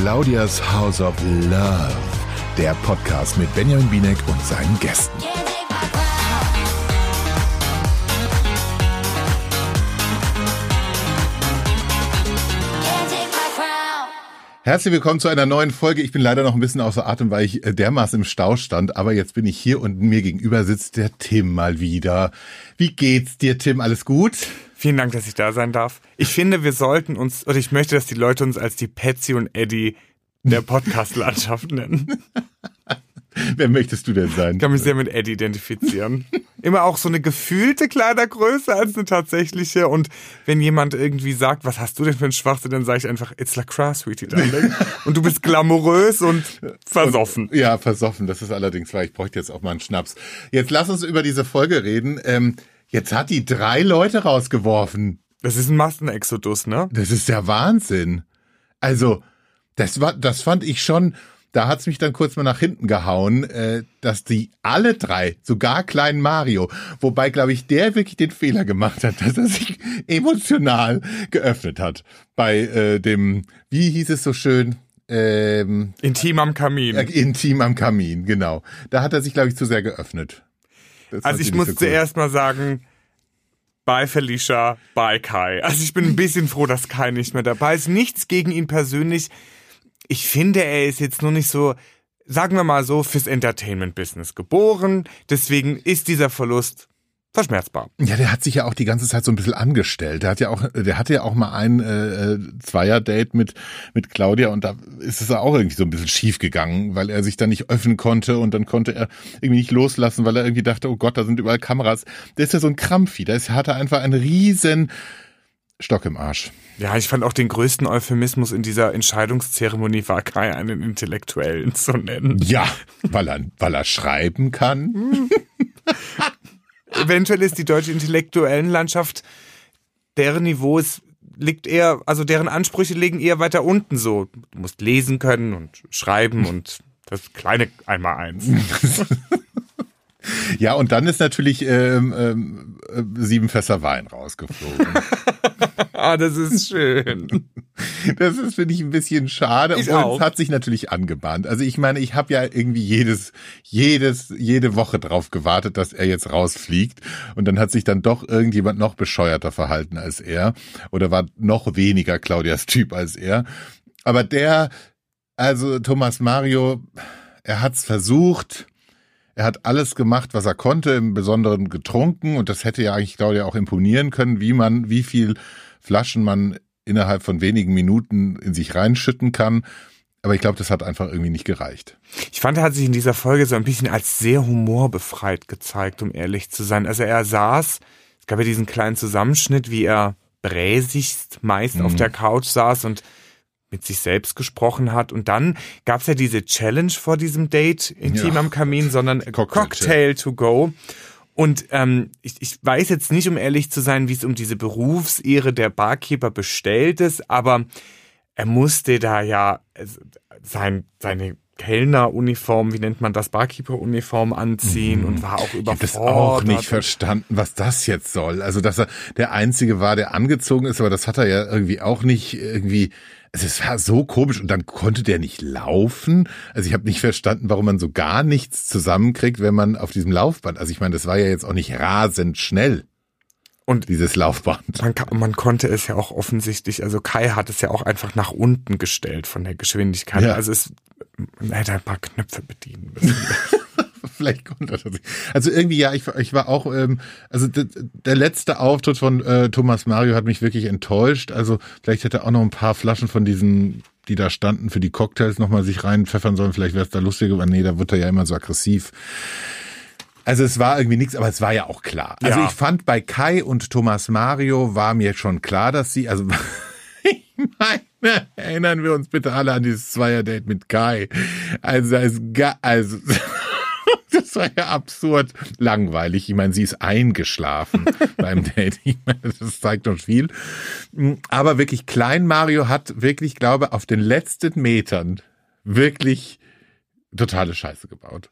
Claudias House of Love, der Podcast mit Benjamin Binek und seinen Gästen. Herzlich willkommen zu einer neuen Folge. Ich bin leider noch ein bisschen außer Atem, weil ich äh, dermaßen im Stau stand. Aber jetzt bin ich hier und mir gegenüber sitzt der Tim mal wieder. Wie geht's dir, Tim? Alles gut? Vielen Dank, dass ich da sein darf. Ich finde, wir sollten uns, oder ich möchte, dass die Leute uns als die Patsy und Eddie der Podcast-Landschaft nennen. Wer möchtest du denn sein? Ich kann mich sehr mit Eddie identifizieren. Immer auch so eine gefühlte Kleidergröße als eine tatsächliche. Und wenn jemand irgendwie sagt, was hast du denn für einen Schwachsinn, dann sage ich einfach, it's lacrosse, sweetie darling. Und du bist glamourös und versoffen. Und, ja, versoffen. Das ist allerdings wahr. Ich bräuchte jetzt auch mal einen Schnaps. Jetzt lass uns über diese Folge reden. Ähm, jetzt hat die drei Leute rausgeworfen. Das ist ein Massenexodus, ne? Das ist der Wahnsinn. Also, das war, das fand ich schon da hat's mich dann kurz mal nach hinten gehauen, äh, dass die alle drei, sogar kleinen Mario, wobei, glaube ich, der wirklich den Fehler gemacht hat, dass er sich emotional geöffnet hat. Bei äh, dem, wie hieß es so schön? Ähm, intim am Kamin. Äh, intim am Kamin, genau. Da hat er sich, glaube ich, zu sehr geöffnet. Das also ich muss so cool. zuerst mal sagen, bei Felicia, bei Kai. Also ich bin ein bisschen froh, dass Kai nicht mehr dabei ist. Nichts gegen ihn persönlich ich finde, er ist jetzt nur nicht so, sagen wir mal so, fürs Entertainment-Business geboren. Deswegen ist dieser Verlust verschmerzbar. Ja, der hat sich ja auch die ganze Zeit so ein bisschen angestellt. Der hat ja auch, der hatte ja auch mal ein äh, Zweier-Date mit mit Claudia und da ist es auch irgendwie so ein bisschen schief gegangen, weil er sich da nicht öffnen konnte und dann konnte er irgendwie nicht loslassen, weil er irgendwie dachte, oh Gott, da sind überall Kameras. Der ist ja so ein Krampfi. Der hatte einfach einen riesen Stock im Arsch. Ja, ich fand auch den größten Euphemismus in dieser Entscheidungszeremonie war Kai einen Intellektuellen zu nennen. Ja, weil er, weil er schreiben kann. Eventuell ist die deutsche Intellektuellenlandschaft, deren Niveau ist, liegt eher, also deren Ansprüche liegen eher weiter unten so. Du musst lesen können und schreiben und das kleine einmal eins. Ja, und dann ist natürlich ähm, ähm, äh, sieben Fässer Wein rausgeflogen. ah, das ist schön. Das ist, finde ich, ein bisschen schade. Ich und es hat sich natürlich angebahnt. Also ich meine, ich habe ja irgendwie jedes, jedes, jede Woche drauf gewartet, dass er jetzt rausfliegt. Und dann hat sich dann doch irgendjemand noch bescheuerter verhalten als er. Oder war noch weniger Claudias Typ als er. Aber der, also Thomas Mario, er hat's versucht er hat alles gemacht, was er konnte, im Besonderen getrunken und das hätte ja eigentlich Claudia auch imponieren können, wie man, wie viel Flaschen man innerhalb von wenigen Minuten in sich reinschütten kann. Aber ich glaube, das hat einfach irgendwie nicht gereicht. Ich fand, er hat sich in dieser Folge so ein bisschen als sehr humorbefreit gezeigt, um ehrlich zu sein. Also er saß, es gab ja diesen kleinen Zusammenschnitt, wie er bräsigst meist mhm. auf der Couch saß und mit sich selbst gesprochen hat. Und dann gab es ja diese Challenge vor diesem Date, Intim ja. am Kamin, sondern Cocktail, Cocktail to go. Und ähm, ich, ich weiß jetzt nicht, um ehrlich zu sein, wie es um diese Berufsehre der Barkeeper bestellt ist, aber er musste da ja sein, seine Kellneruniform, wie nennt man das, Barkeeper-Uniform anziehen mhm. und war auch überfordert. Ich habe das auch nicht verstanden, was das jetzt soll. Also, dass er der Einzige war, der angezogen ist, aber das hat er ja irgendwie auch nicht irgendwie also es war so komisch und dann konnte der nicht laufen. Also ich habe nicht verstanden, warum man so gar nichts zusammenkriegt, wenn man auf diesem Laufband. Also ich meine, das war ja jetzt auch nicht rasend schnell. Und dieses Laufband. Man, man konnte es ja auch offensichtlich, also Kai hat es ja auch einfach nach unten gestellt von der Geschwindigkeit. Ja. Also es man hätte ein paar Knöpfe bedienen müssen. Vielleicht konnte er das. Also irgendwie ja, ich, ich war auch, ähm, also der letzte Auftritt von äh, Thomas Mario hat mich wirklich enttäuscht. Also vielleicht hätte er auch noch ein paar Flaschen von diesen, die da standen für die Cocktails nochmal sich reinpfeffern sollen. Vielleicht wäre es da lustiger, aber nee, da wird er ja immer so aggressiv. Also es war irgendwie nichts, aber es war ja auch klar. Also ja. ich fand bei Kai und Thomas Mario war mir schon klar, dass sie, also ich meine, erinnern wir uns bitte alle an dieses Zweier-Date mit Kai. Also, also das war ja absurd langweilig. Ich meine, sie ist eingeschlafen beim meine, das zeigt doch viel. Aber wirklich, Klein Mario hat wirklich, glaube auf den letzten Metern wirklich totale Scheiße gebaut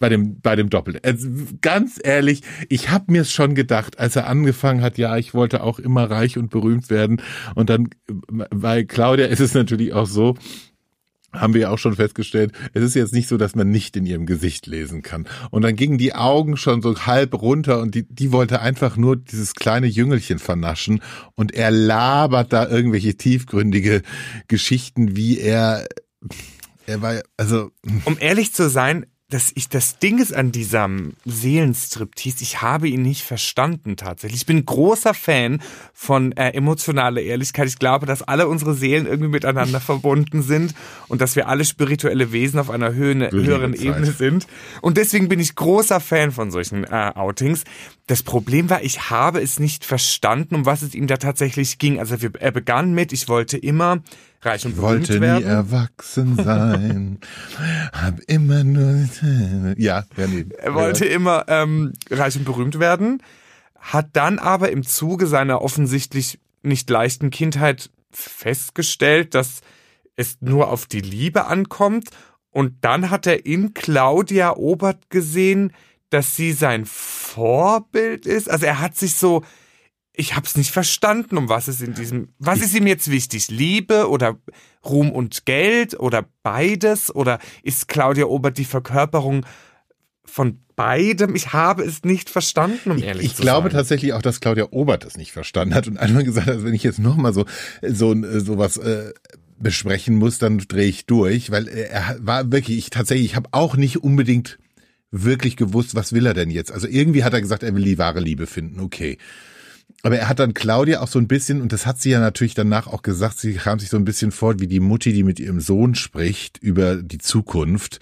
bei dem bei dem Doppel. Also, ganz ehrlich, ich habe mir es schon gedacht, als er angefangen hat, ja, ich wollte auch immer reich und berühmt werden und dann bei Claudia ist es natürlich auch so, haben wir auch schon festgestellt, es ist jetzt nicht so, dass man nicht in ihrem Gesicht lesen kann. Und dann gingen die Augen schon so halb runter und die, die wollte einfach nur dieses kleine Jüngelchen vernaschen und er labert da irgendwelche tiefgründige Geschichten, wie er, er war, also. Um ehrlich zu sein, dass ich das Ding ist an diesem Seelenstriptease, ich habe ihn nicht verstanden tatsächlich. Ich bin großer Fan von äh, emotionaler Ehrlichkeit. Ich glaube, dass alle unsere Seelen irgendwie miteinander verbunden sind und dass wir alle spirituelle Wesen auf einer Höhe, höheren Ebene sind. Und deswegen bin ich großer Fan von solchen äh, Outings. Das Problem war, ich habe es nicht verstanden, um was es ihm da tatsächlich ging. Also er begann mit, ich wollte immer reich und ich wollte werden. nie erwachsen sein, hab immer nur ja, ja nee. Er wollte ja. immer ähm, reich und berühmt werden, hat dann aber im Zuge seiner offensichtlich nicht leichten Kindheit festgestellt, dass es nur auf die Liebe ankommt und dann hat er in Claudia Obert gesehen, dass sie sein Vorbild ist. Also er hat sich so ich habe es nicht verstanden, um was es in diesem. Was ist ihm jetzt wichtig? Liebe oder Ruhm und Geld oder beides? Oder ist Claudia Obert die Verkörperung von beidem? Ich habe es nicht verstanden, um ehrlich ich, ich zu sein. Ich glaube tatsächlich auch, dass Claudia Obert es nicht verstanden hat und einmal gesagt hat, wenn ich jetzt nochmal so so sowas äh, besprechen muss, dann drehe ich durch, weil er war wirklich, ich tatsächlich, ich habe auch nicht unbedingt wirklich gewusst, was will er denn jetzt? Also irgendwie hat er gesagt, er will die wahre Liebe finden. Okay. Aber er hat dann Claudia auch so ein bisschen, und das hat sie ja natürlich danach auch gesagt, sie kam sich so ein bisschen vor wie die Mutti, die mit ihrem Sohn spricht über die Zukunft.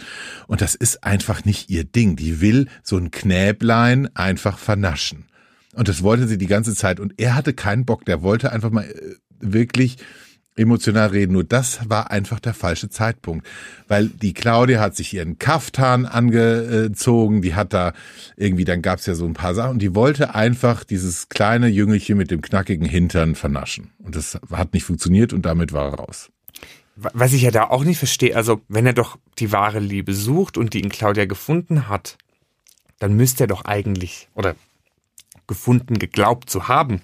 Und das ist einfach nicht ihr Ding. Die will so ein Knäblein einfach vernaschen. Und das wollte sie die ganze Zeit. Und er hatte keinen Bock, der wollte einfach mal äh, wirklich emotional reden. Nur das war einfach der falsche Zeitpunkt. Weil die Claudia hat sich ihren Kaftan angezogen, die hat da irgendwie, dann gab's ja so ein paar Sachen und die wollte einfach dieses kleine Jüngelchen mit dem knackigen Hintern vernaschen. Und das hat nicht funktioniert und damit war er raus. Was ich ja da auch nicht verstehe, also wenn er doch die wahre Liebe sucht und die in Claudia gefunden hat, dann müsste er doch eigentlich, oder gefunden, geglaubt zu haben,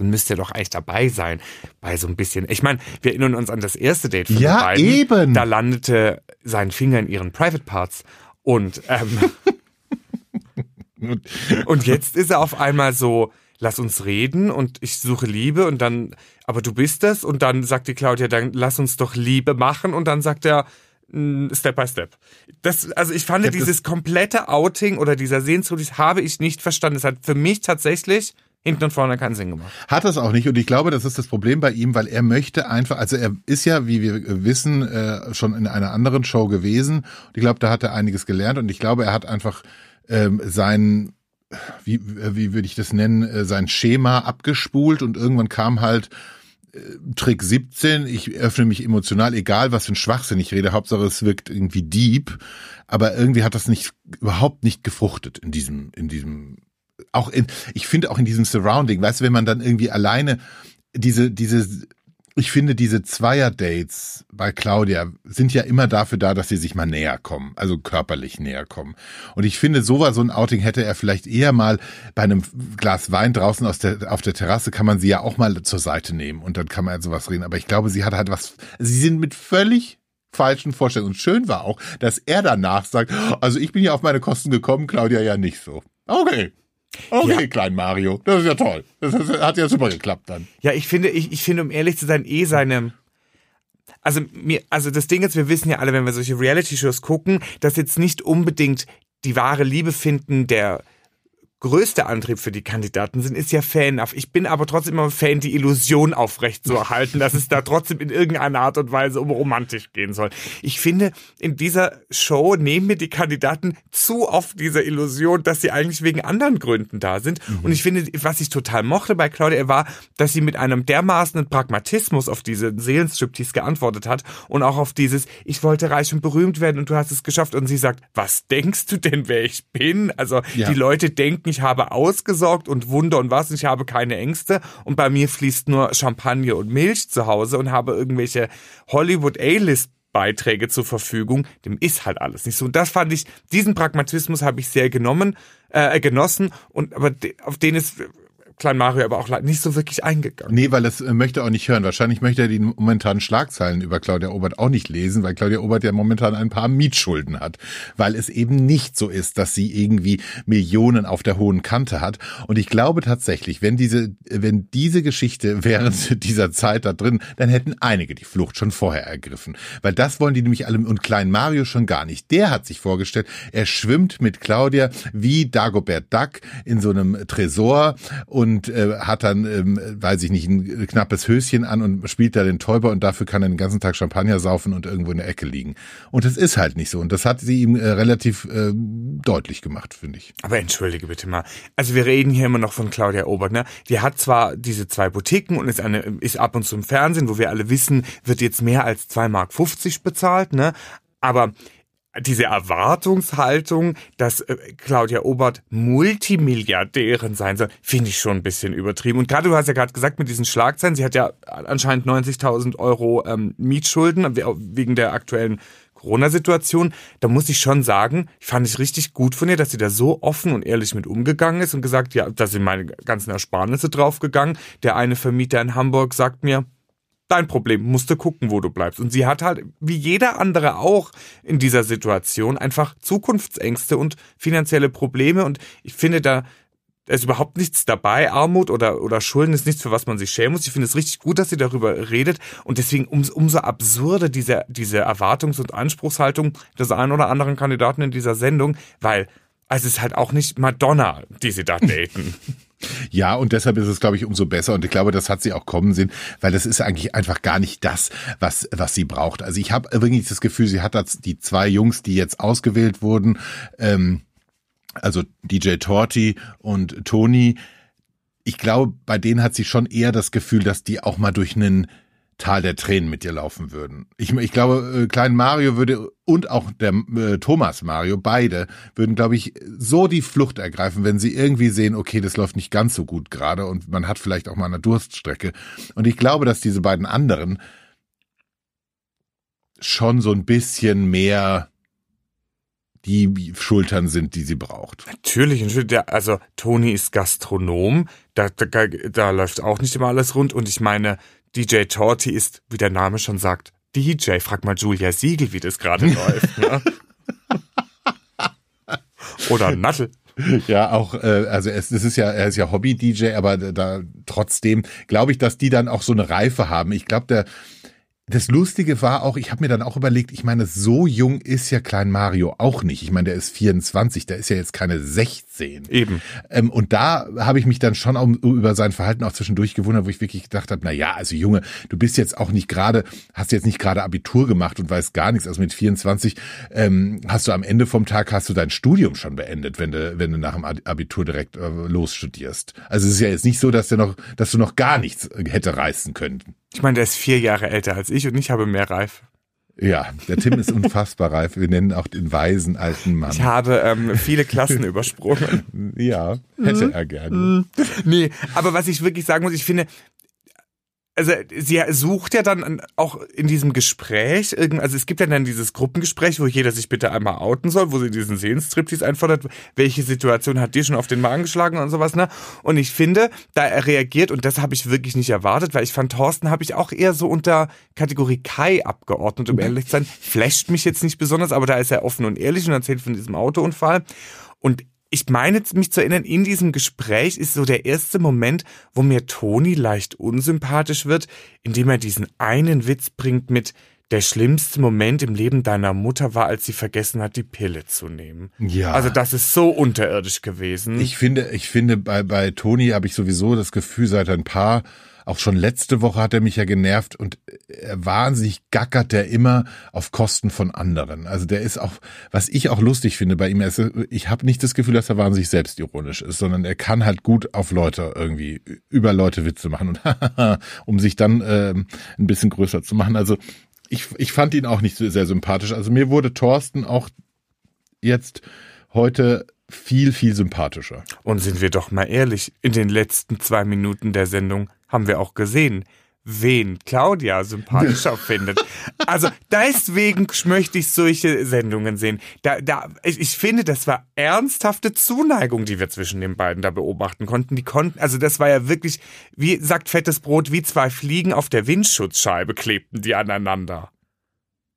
dann müsst ihr doch eigentlich dabei sein bei so ein bisschen. Ich meine, wir erinnern uns an das erste Date von ja, beiden. eben. Da landete sein Finger in ihren Private Parts und ähm, und jetzt ist er auf einmal so, lass uns reden und ich suche Liebe und dann, aber du bist es und dann sagt die Claudia, dann lass uns doch Liebe machen und dann sagt er, mm, Step by Step. Das, also ich fand dieses komplette Outing oder dieser Sehnsucht habe ich nicht verstanden. Es hat für mich tatsächlich hinten und vorne keinen Sinn gemacht. Hat das auch nicht. Und ich glaube, das ist das Problem bei ihm, weil er möchte einfach, also er ist ja, wie wir wissen, äh, schon in einer anderen Show gewesen. Und ich glaube, da hat er einiges gelernt. Und ich glaube, er hat einfach ähm, sein, wie, wie würde ich das nennen, äh, sein Schema abgespult. Und irgendwann kam halt äh, Trick 17, ich öffne mich emotional, egal was für ein Schwachsinn ich rede, Hauptsache es wirkt irgendwie deep, aber irgendwie hat das nicht überhaupt nicht gefruchtet in diesem in diesem auch in, ich finde auch in diesem Surrounding, weißt du, wenn man dann irgendwie alleine diese, diese, ich finde diese Zweier-Dates bei Claudia sind ja immer dafür da, dass sie sich mal näher kommen, also körperlich näher kommen. Und ich finde, so war so ein Outing hätte er vielleicht eher mal bei einem Glas Wein draußen aus der, auf der Terrasse kann man sie ja auch mal zur Seite nehmen und dann kann man sowas reden. Aber ich glaube, sie hat halt was, sie sind mit völlig falschen Vorstellungen. Und schön war auch, dass er danach sagt, also ich bin ja auf meine Kosten gekommen, Claudia ja nicht so. Okay, Okay, ja. klein Mario. Das ist ja toll. Das hat ja super geklappt dann. Ja, ich finde, ich, ich finde, um ehrlich zu sein, eh seine. Also mir, also das Ding ist, wir wissen ja alle, wenn wir solche Reality-Shows gucken, dass jetzt nicht unbedingt die wahre Liebe finden der größte Antrieb für die Kandidaten sind, ist ja Fan-Off. Ich bin aber trotzdem immer Fan, die Illusion aufrechtzuerhalten, dass es da trotzdem in irgendeiner Art und Weise um romantisch gehen soll. Ich finde, in dieser Show nehmen mir die Kandidaten zu oft dieser Illusion, dass sie eigentlich wegen anderen Gründen da sind. Mhm. Und ich finde, was ich total mochte bei Claudia war, dass sie mit einem dermaßenen Pragmatismus auf diese Seelenstriptease geantwortet hat und auch auf dieses, ich wollte reich und berühmt werden und du hast es geschafft. Und sie sagt, was denkst du denn, wer ich bin? Also ja. die Leute denken, ich habe ausgesorgt und Wunder und was, ich habe keine Ängste. Und bei mir fließt nur Champagner und Milch zu Hause und habe irgendwelche Hollywood A-List Beiträge zur Verfügung, dem ist halt alles nicht so. Und das fand ich, diesen Pragmatismus habe ich sehr genommen, äh, genossen. Und aber auf den ist Klein Mario aber auch nicht so wirklich eingegangen. Nee, weil das äh, möchte er auch nicht hören. Wahrscheinlich möchte er die momentanen Schlagzeilen über Claudia Obert auch nicht lesen, weil Claudia Obert ja momentan ein paar Mietschulden hat. Weil es eben nicht so ist, dass sie irgendwie Millionen auf der hohen Kante hat. Und ich glaube tatsächlich, wenn diese, wenn diese Geschichte während dieser Zeit da drin, dann hätten einige die Flucht schon vorher ergriffen. Weil das wollen die nämlich alle und Klein Mario schon gar nicht. Der hat sich vorgestellt, er schwimmt mit Claudia wie Dagobert Duck in so einem Tresor und und äh, hat dann, ähm, weiß ich nicht, ein knappes Höschen an und spielt da den Täuber und dafür kann er den ganzen Tag Champagner saufen und irgendwo in der Ecke liegen. Und das ist halt nicht so. Und das hat sie ihm äh, relativ äh, deutlich gemacht, finde ich. Aber entschuldige bitte mal. Also wir reden hier immer noch von Claudia Obert, ne? Die hat zwar diese zwei Boutiquen und ist eine, ist ab und zu im Fernsehen, wo wir alle wissen, wird jetzt mehr als 2,50 Mark bezahlt, ne? Aber diese Erwartungshaltung, dass äh, Claudia Obert Multimilliardärin sein soll, finde ich schon ein bisschen übertrieben. Und gerade du hast ja gerade gesagt mit diesen Schlagzeilen, sie hat ja anscheinend 90.000 Euro ähm, Mietschulden wegen der aktuellen Corona-Situation. Da muss ich schon sagen, ich fand es richtig gut von ihr, dass sie da so offen und ehrlich mit umgegangen ist und gesagt, ja, da sind meine ganzen Ersparnisse draufgegangen. Der eine Vermieter in Hamburg sagt mir, dein Problem, musst du gucken, wo du bleibst. Und sie hat halt, wie jeder andere auch in dieser Situation, einfach Zukunftsängste und finanzielle Probleme. Und ich finde, da ist überhaupt nichts dabei. Armut oder, oder Schulden ist nichts, für was man sich schämen muss. Ich finde es richtig gut, dass sie darüber redet. Und deswegen um, umso absurder diese, diese Erwartungs- und Anspruchshaltung des einen oder anderen Kandidaten in dieser Sendung, weil also es ist halt auch nicht Madonna, die sie da daten. Ja, und deshalb ist es, glaube ich, umso besser. Und ich glaube, das hat sie auch kommen sehen, weil das ist eigentlich einfach gar nicht das, was, was sie braucht. Also ich habe wirklich das Gefühl, sie hat das, die zwei Jungs, die jetzt ausgewählt wurden, ähm, also DJ Torti und Toni, ich glaube, bei denen hat sie schon eher das Gefühl, dass die auch mal durch einen Tal der Tränen mit dir laufen würden. Ich, ich glaube, äh, Klein Mario würde und auch der äh, Thomas Mario, beide, würden, glaube ich, so die Flucht ergreifen, wenn sie irgendwie sehen, okay, das läuft nicht ganz so gut gerade und man hat vielleicht auch mal eine Durststrecke. Und ich glaube, dass diese beiden anderen schon so ein bisschen mehr die Schultern sind, die sie braucht. Natürlich, also Toni ist Gastronom, da, da, da läuft auch nicht immer alles rund und ich meine, DJ Torti ist, wie der Name schon sagt, DJ. Frag mal Julia Siegel, wie das gerade läuft. Ne? Oder Nattel. Ja, auch, äh, also es, es ist ja, er ist ja Hobby-DJ, aber da trotzdem glaube ich, dass die dann auch so eine Reife haben. Ich glaube, der das Lustige war auch, ich habe mir dann auch überlegt, ich meine, so jung ist ja Klein Mario auch nicht. Ich meine, der ist 24, der ist ja jetzt keine 16. Eben. Ähm, und da habe ich mich dann schon auch über sein Verhalten auch zwischendurch gewundert, wo ich wirklich gedacht habe, na ja, also Junge, du bist jetzt auch nicht gerade, hast jetzt nicht gerade Abitur gemacht und weißt gar nichts. Also mit 24 ähm, hast du am Ende vom Tag hast du dein Studium schon beendet, wenn du wenn du nach dem Abitur direkt äh, losstudierst. Also es ist ja jetzt nicht so, dass der noch, dass du noch gar nichts hätte reißen können. Ich meine, der ist vier Jahre älter als ich und ich habe mehr Reif. Ja, der Tim ist unfassbar reif. Wir nennen auch den weisen alten Mann. Ich habe ähm, viele Klassen übersprungen. Ja, hätte er gerne. Nee, aber was ich wirklich sagen muss, ich finde, also sie sucht ja dann auch in diesem Gespräch, also es gibt ja dann dieses Gruppengespräch, wo jeder sich bitte einmal outen soll, wo sie diesen Seelenstriptease einfordert, welche Situation hat dir schon auf den Magen geschlagen und sowas, ne? Und ich finde, da er reagiert, und das habe ich wirklich nicht erwartet, weil ich fand, Thorsten habe ich auch eher so unter Kategorie Kai abgeordnet, um ehrlich zu sein. Flasht mich jetzt nicht besonders, aber da ist er offen und ehrlich und erzählt von diesem Autounfall. Und ich meine mich zu erinnern, in diesem Gespräch ist so der erste Moment, wo mir Toni leicht unsympathisch wird, indem er diesen einen Witz bringt mit der schlimmste Moment im Leben deiner Mutter war, als sie vergessen hat, die Pille zu nehmen. Ja. Also das ist so unterirdisch gewesen. Ich finde, ich finde, bei, bei Toni habe ich sowieso das Gefühl, seit ein paar auch schon letzte Woche hat er mich ja genervt und er wahnsinnig gackert der immer auf Kosten von anderen. Also der ist auch, was ich auch lustig finde bei ihm, ist, ich habe nicht das Gefühl, dass er wahnsinnig selbstironisch ist, sondern er kann halt gut auf Leute irgendwie, über Leute Witze machen und um sich dann äh, ein bisschen größer zu machen. Also ich, ich fand ihn auch nicht so sehr sympathisch. Also mir wurde Thorsten auch jetzt heute viel, viel sympathischer. Und sind wir doch mal ehrlich, in den letzten zwei Minuten der Sendung haben wir auch gesehen, wen Claudia sympathischer findet. Also deswegen möchte ich solche Sendungen sehen. Da, da, ich, ich finde, das war ernsthafte Zuneigung, die wir zwischen den beiden da beobachten konnten. Die konnten, also das war ja wirklich, wie sagt fettes Brot, wie zwei Fliegen auf der Windschutzscheibe klebten die aneinander.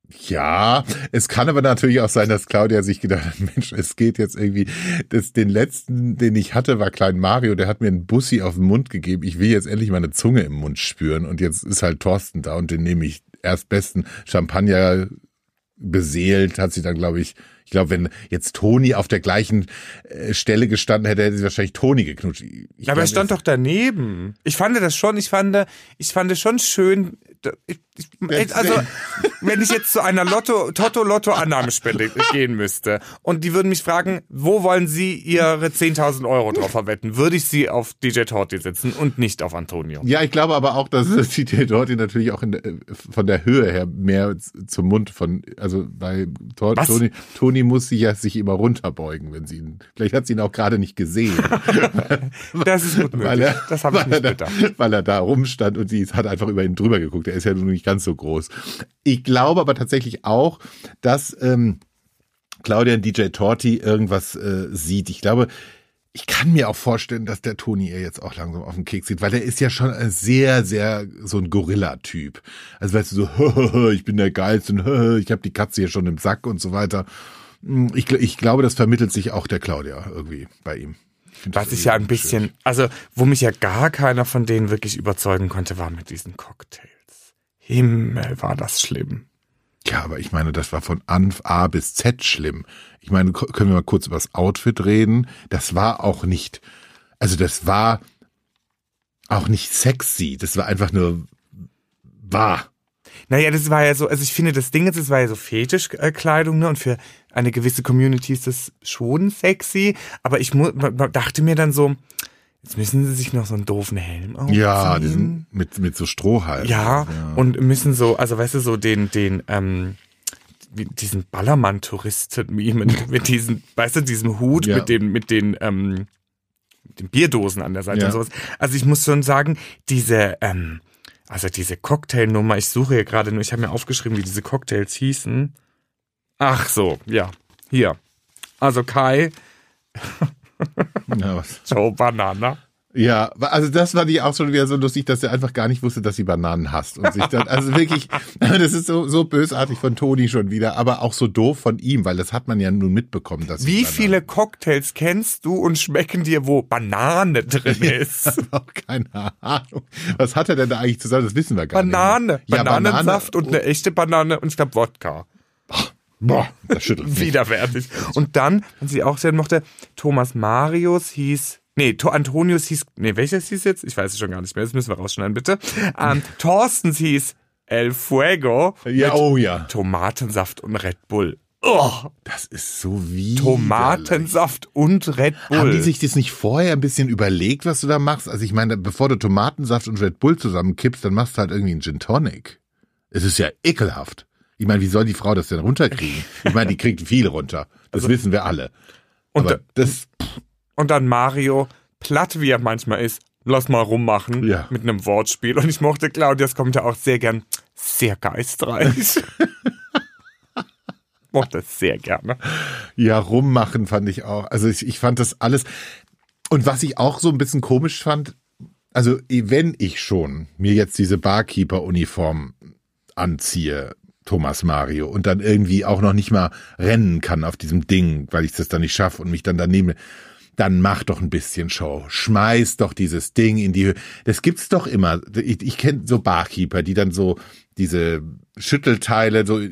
Ja, es kann aber natürlich auch sein, dass Claudia sich gedacht hat, Mensch, es geht jetzt irgendwie, das, den letzten, den ich hatte, war Klein Mario, der hat mir einen Bussi auf den Mund gegeben. Ich will jetzt endlich meine Zunge im Mund spüren und jetzt ist halt Thorsten da und den nehme ich erst besten Champagner beseelt, hat sie dann, glaube ich, ich glaube, wenn jetzt Toni auf der gleichen äh, Stelle gestanden hätte, hätte sie wahrscheinlich Toni geknutscht. Ich aber er stand doch daneben. Ich fand das schon, ich fand, ich fand schon schön, ich, ich, also, wenn ich jetzt zu einer Lotto, Toto-Lotto-Annahmespende gehen müsste und die würden mich fragen, wo wollen Sie Ihre 10.000 Euro drauf verwetten, würde ich sie auf DJ Torti setzen und nicht auf Antonio. Ja, ich glaube aber auch, dass DJ Torti natürlich auch der, von der Höhe her mehr zum Mund von, also bei Tor, Toni, Toni muss sich ja sich immer runterbeugen, wenn sie ihn, vielleicht hat sie ihn auch gerade nicht gesehen. das ist gut möglich. Er, das habe ich nicht gedacht. Weil er da rumstand und sie hat einfach über ihn drüber geguckt. Er ist ja nun nicht ganz so groß. Ich glaube aber tatsächlich auch, dass ähm, Claudia und DJ Torti irgendwas äh, sieht. Ich glaube, ich kann mir auch vorstellen, dass der Toni ihr jetzt auch langsam auf den Keks sieht, weil der ist ja schon sehr, sehr so ein Gorilla-Typ. Also weißt du so, ich bin der Geilste und ich habe die Katze hier schon im Sack und so weiter. Hm, ich, ich glaube, das vermittelt sich auch der Claudia irgendwie bei ihm. Was ich ja ein bisschen, schön. also wo mich ja gar keiner von denen wirklich überzeugen konnte, war mit diesen Cocktails. Himmel, war das schlimm. Ja, aber ich meine, das war von A bis Z schlimm. Ich meine, können wir mal kurz über das Outfit reden? Das war auch nicht, also das war auch nicht sexy. Das war einfach nur wahr. Naja, das war ja so, also ich finde, das Ding ist, es war ja so Fetischkleidung, ne? Und für eine gewisse Community ist das schon sexy. Aber ich dachte mir dann so, Jetzt müssen sie sich noch so einen doofen Helm aufziehen. Ja, diesen, mit, mit so Strohhalm. Ja, ja, und müssen so, also weißt du, so den, den, ähm, diesen Ballermann-Touristen mit, mit diesem, weißt du, diesem Hut ja. mit den, mit den, ähm, den Bierdosen an der Seite ja. und sowas. Also ich muss schon sagen, diese, ähm, also diese Cocktailnummer, ich suche hier gerade nur, ich habe mir aufgeschrieben, wie diese Cocktails hießen. Ach so, ja, hier. Also Kai ja, was? Joe Banana. Ja, also das war die auch schon wieder so lustig, dass er einfach gar nicht wusste, dass sie Bananen hasst und sich dann, also wirklich, das ist so, so bösartig von Toni schon wieder, aber auch so doof von ihm, weil das hat man ja nun mitbekommen, dass Wie viele Cocktails kennst du und schmecken dir, wo Banane drin ist? Ich auch keine Ahnung. Was hat er denn da eigentlich zusammen? Das wissen wir gar Banane. nicht. Banane. Ja, Bananensaft Banane. und eine echte Banane und ich glaube Wodka. Boah, das schüttelt. Widerwärtig. Und dann, was ich auch sehr mochte, Thomas Marius hieß Nee, to Antonius hieß, nee, welches hieß jetzt? Ich weiß es schon gar nicht mehr, das müssen wir rausschneiden, bitte. Ähm, Thorstens hieß El Fuego. Ja, oh ja. Tomatensaft und Red Bull. Oh, das ist so wie Tomatensaft und Red Bull. Haben die sich das nicht vorher ein bisschen überlegt, was du da machst? Also ich meine, bevor du Tomatensaft und Red Bull zusammenkippst, dann machst du halt irgendwie einen Gin Tonic. Es ist ja ekelhaft. Ich meine, wie soll die Frau das denn runterkriegen? Ich meine, die kriegt viel runter. Das also, wissen wir alle. Und, Aber das, und dann Mario, platt wie er manchmal ist, lass mal rummachen ja. mit einem Wortspiel. Und ich mochte Claudias kommt ja auch sehr gern sehr geistreich. mochte es sehr gerne. Ja, rummachen fand ich auch. Also ich, ich fand das alles. Und was ich auch so ein bisschen komisch fand, also wenn ich schon mir jetzt diese Barkeeper-Uniform anziehe, Thomas Mario und dann irgendwie auch noch nicht mal rennen kann auf diesem Ding, weil ich das dann nicht schaffe und mich dann daneben, dann mach doch ein bisschen Show. Schmeiß doch dieses Ding in die Höhe. Das gibt's doch immer. Ich, ich kenne so Barkeeper, die dann so diese Schüttelteile so äh,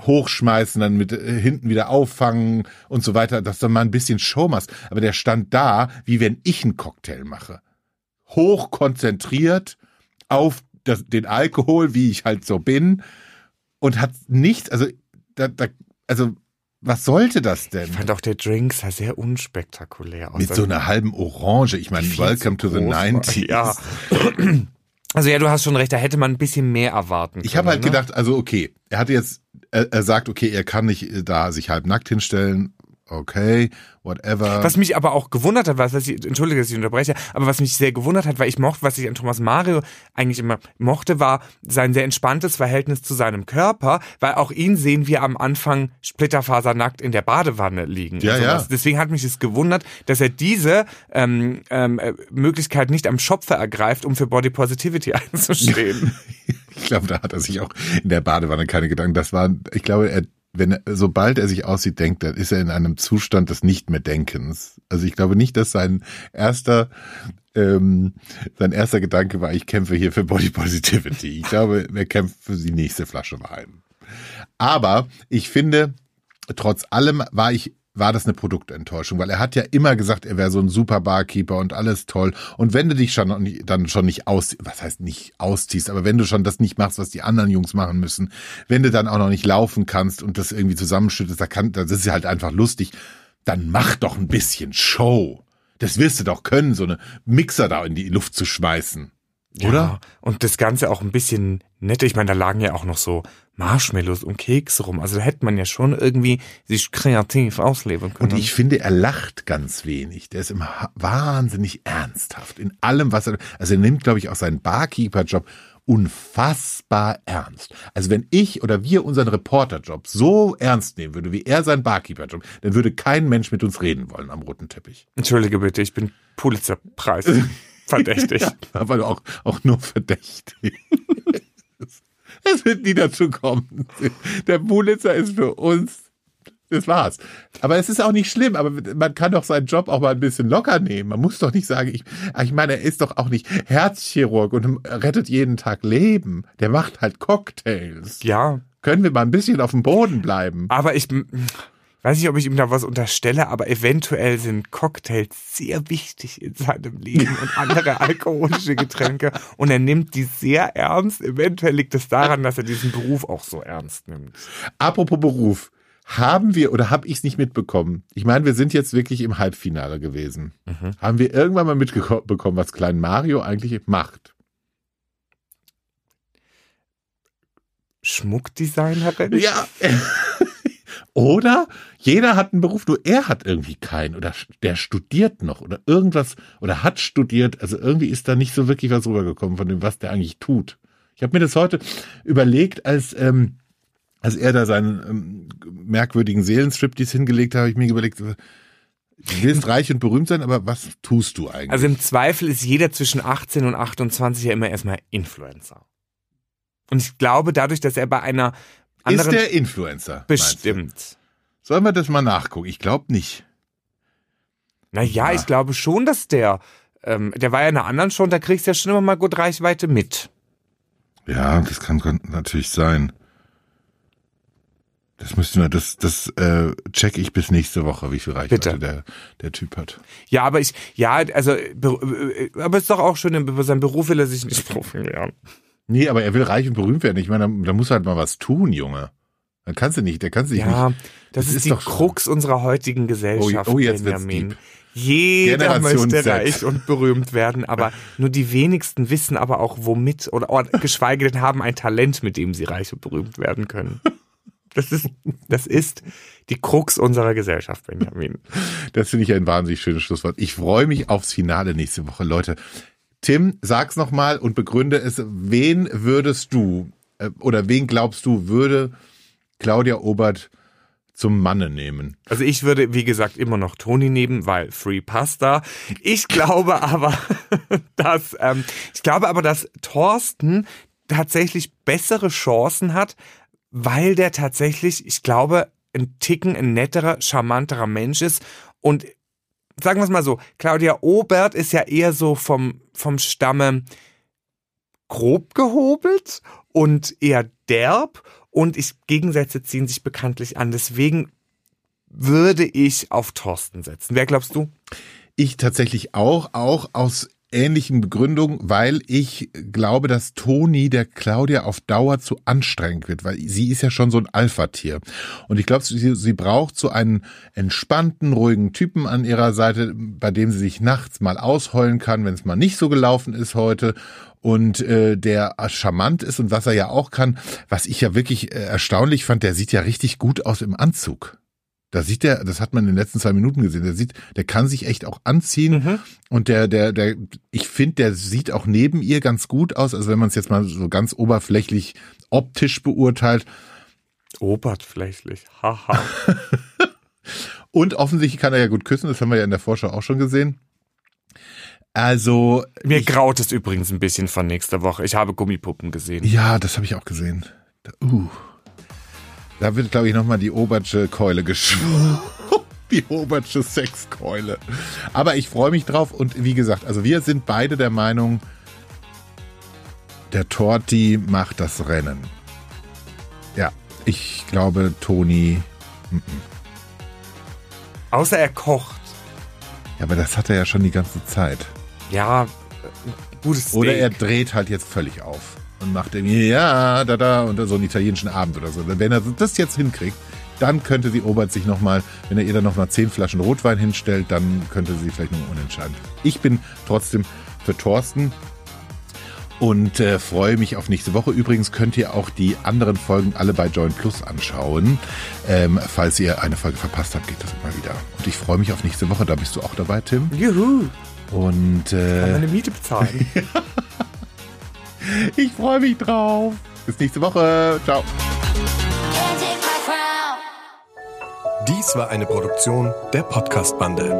hochschmeißen, dann mit äh, hinten wieder auffangen und so weiter, dass du mal ein bisschen Show machst. Aber der stand da, wie wenn ich einen Cocktail mache. Hoch konzentriert auf das, den Alkohol, wie ich halt so bin und hat nichts, also, da, da, also, was sollte das denn? Ich fand auch der Drink sah sehr unspektakulär aus. Mit so einer halben Orange. Ich meine, Welcome to the 90s. Ja. Also ja, du hast schon recht, da hätte man ein bisschen mehr erwarten können. Ich habe halt ne? gedacht, also okay, er hatte jetzt, er, er sagt, okay, er kann nicht äh, da sich halb nackt hinstellen, okay, whatever. Was mich aber auch gewundert hat, was ich, entschuldige, dass ich unterbreche, aber was mich sehr gewundert hat, weil ich mochte, was ich an Thomas Mario eigentlich immer mochte, war sein sehr entspanntes Verhältnis zu seinem Körper, weil auch ihn sehen wir am Anfang splitterfasernackt in der Badewanne liegen. Ja, ja. Deswegen hat mich es gewundert, dass er diese ähm, ähm, Möglichkeit nicht am Schopfe ergreift, um für Body Positivity einzustehen. ich glaube, da hat er sich auch in der Badewanne keine Gedanken. Das war, ich glaube, er wenn sobald er sich aussieht, denkt, dann ist er in einem Zustand des nicht mehr Denkens. Also ich glaube nicht, dass sein erster ähm, sein erster Gedanke war, ich kämpfe hier für Body Positivity. Ich glaube, er kämpft für die nächste Flasche Wein. Aber ich finde, trotz allem war ich war das eine Produktenttäuschung, weil er hat ja immer gesagt, er wäre so ein super Barkeeper und alles toll. Und wenn du dich schon dann schon nicht aus, was heißt nicht ausziehst, aber wenn du schon das nicht machst, was die anderen Jungs machen müssen, wenn du dann auch noch nicht laufen kannst und das irgendwie zusammenschüttest, da kann, das ist halt einfach lustig, dann mach doch ein bisschen Show. Das wirst du doch können, so eine Mixer da in die Luft zu schmeißen. Oder? Ja, und das Ganze auch ein bisschen netter. Ich meine, da lagen ja auch noch so Marshmallows und Kekse rum. Also da hätte man ja schon irgendwie sich kreativ ausleben können. Und ich finde, er lacht ganz wenig. Der ist immer wahnsinnig ernsthaft in allem, was er, also er nimmt, glaube ich, auch seinen Barkeeper-Job unfassbar ernst. Also wenn ich oder wir unseren Reporterjob so ernst nehmen würde, wie er seinen Barkeeper-Job, dann würde kein Mensch mit uns reden wollen am roten Teppich. Entschuldige bitte, ich bin Pulitzer-Preis verdächtig. ja, aber auch, auch nur verdächtig. Es wird nie dazu kommen. Der Pulitzer ist für uns. Das war's. Aber es ist auch nicht schlimm, aber man kann doch seinen Job auch mal ein bisschen locker nehmen. Man muss doch nicht sagen, ich, ich meine, er ist doch auch nicht Herzchirurg und rettet jeden Tag Leben. Der macht halt Cocktails. Ja. Können wir mal ein bisschen auf dem Boden bleiben? Aber ich, weiß nicht, ob ich ihm da was unterstelle, aber eventuell sind Cocktails sehr wichtig in seinem Leben und andere alkoholische Getränke und er nimmt die sehr ernst. Eventuell liegt es daran, dass er diesen Beruf auch so ernst nimmt. Apropos Beruf. Haben wir oder habe ich es nicht mitbekommen? Ich meine, wir sind jetzt wirklich im Halbfinale gewesen. Mhm. Haben wir irgendwann mal mitbekommen, was Klein Mario eigentlich macht? Schmuckdesignerin? Ja. Oder jeder hat einen Beruf, nur er hat irgendwie keinen oder der studiert noch oder irgendwas oder hat studiert. Also irgendwie ist da nicht so wirklich was rübergekommen von dem, was der eigentlich tut. Ich habe mir das heute überlegt, als ähm, als er da seinen ähm, merkwürdigen Seelenstriptease hingelegt hat, habe ich mir überlegt, du willst reich und berühmt sein, aber was tust du eigentlich? Also im Zweifel ist jeder zwischen 18 und 28 ja immer erstmal Influencer. Und ich glaube, dadurch, dass er bei einer ist der Influencer? Bestimmt. Sollen wir das mal nachgucken? Ich glaube nicht. Naja, ja. ich glaube schon, dass der, ähm, der war ja in einer anderen schon, da kriegst du ja schon immer mal gut Reichweite mit. Ja, das kann, natürlich sein. Das müssten wir, das, das äh, check ich bis nächste Woche, wie viel Reichweite der, der Typ hat. Ja, aber ich, ja, also, äh, aber es ist doch auch schön, über seinen Beruf will er sich nicht profilieren. Nee, aber er will reich und berühmt werden. Ich meine, da, da muss er halt mal was tun, Junge. Da kannst du nicht, da kannst du nicht. Ja, das, das ist, ist, die doch Krux unserer heutigen Gesellschaft, oh, oh jetzt Benjamin. Jeder Generation möchte Z. reich und berühmt werden, aber nur die wenigsten wissen aber auch womit oder, oder geschweige denn haben ein Talent, mit dem sie reich und berühmt werden können. Das ist, das ist die Krux unserer Gesellschaft, Benjamin. Das finde ich ein wahnsinnig schönes Schlusswort. Ich freue mich aufs Finale nächste Woche, Leute. Tim, sag's nochmal und begründe es. Wen würdest du äh, oder wen glaubst du würde Claudia Obert zum Manne nehmen? Also ich würde, wie gesagt, immer noch Toni nehmen, weil Free Pasta. Ich glaube aber, dass ähm, ich glaube aber, dass Thorsten tatsächlich bessere Chancen hat, weil der tatsächlich, ich glaube, ein Ticken ein netterer, charmanterer Mensch ist und sagen wir es mal so, Claudia Obert ist ja eher so vom, vom Stamme grob gehobelt und eher derb und ich, Gegensätze ziehen sich bekanntlich an. Deswegen würde ich auf Thorsten setzen. Wer glaubst du? Ich tatsächlich auch, auch aus ähnlichen Begründung, weil ich glaube, dass Toni der Claudia auf Dauer zu anstrengend wird, weil sie ist ja schon so ein Alpha-Tier. Und ich glaube, sie, sie braucht so einen entspannten, ruhigen Typen an ihrer Seite, bei dem sie sich nachts mal ausheulen kann, wenn es mal nicht so gelaufen ist heute und äh, der charmant ist und was er ja auch kann, was ich ja wirklich äh, erstaunlich fand, der sieht ja richtig gut aus im Anzug. Da sieht der, das hat man in den letzten zwei Minuten gesehen, der sieht, der kann sich echt auch anziehen Mhm. und der, der, der, ich finde, der sieht auch neben ihr ganz gut aus. Also wenn man es jetzt mal so ganz oberflächlich optisch beurteilt. Oberflächlich. Haha. Und offensichtlich kann er ja gut küssen, das haben wir ja in der Vorschau auch schon gesehen. Also, Mir graut es übrigens ein bisschen von nächster Woche. Ich habe Gummipuppen gesehen. ja, das habe ich auch gesehen. Uh, da wird, glaube ich, nochmal die Obertsche Keule geschwungen. Die Obertsche Sexkeule. Aber ich freue mich drauf und wie gesagt, also wir sind beide der Meinung, der Torti macht das Rennen. Ja, ich glaube, Toni, Außer er kocht. ja, aber das hat er ja schon die ganze Zeit. Ja, äh, gutes Steak. Oder er dreht halt jetzt völlig auf und macht irgendwie, ja, da, da, und so einen italienischen Abend oder so. Wenn er das jetzt hinkriegt, dann könnte sie Obert sich nochmal, wenn er ihr dann nochmal zehn Flaschen Rotwein hinstellt, dann könnte sie vielleicht noch unentscheidend. Ich bin trotzdem für Thorsten und äh, freue mich auf nächste Woche. Übrigens könnt ihr auch die anderen Folgen alle bei Join Plus anschauen. Ähm, falls ihr eine Folge verpasst habt, geht das immer wieder. Und ich freue mich auf nächste Woche. Da bist du auch dabei, Tim. Juhu. Und Kann äh, meine Miete bezahlen. ich freue mich drauf. Bis nächste Woche. Ciao. Dies war eine Produktion der Podcast-Bande.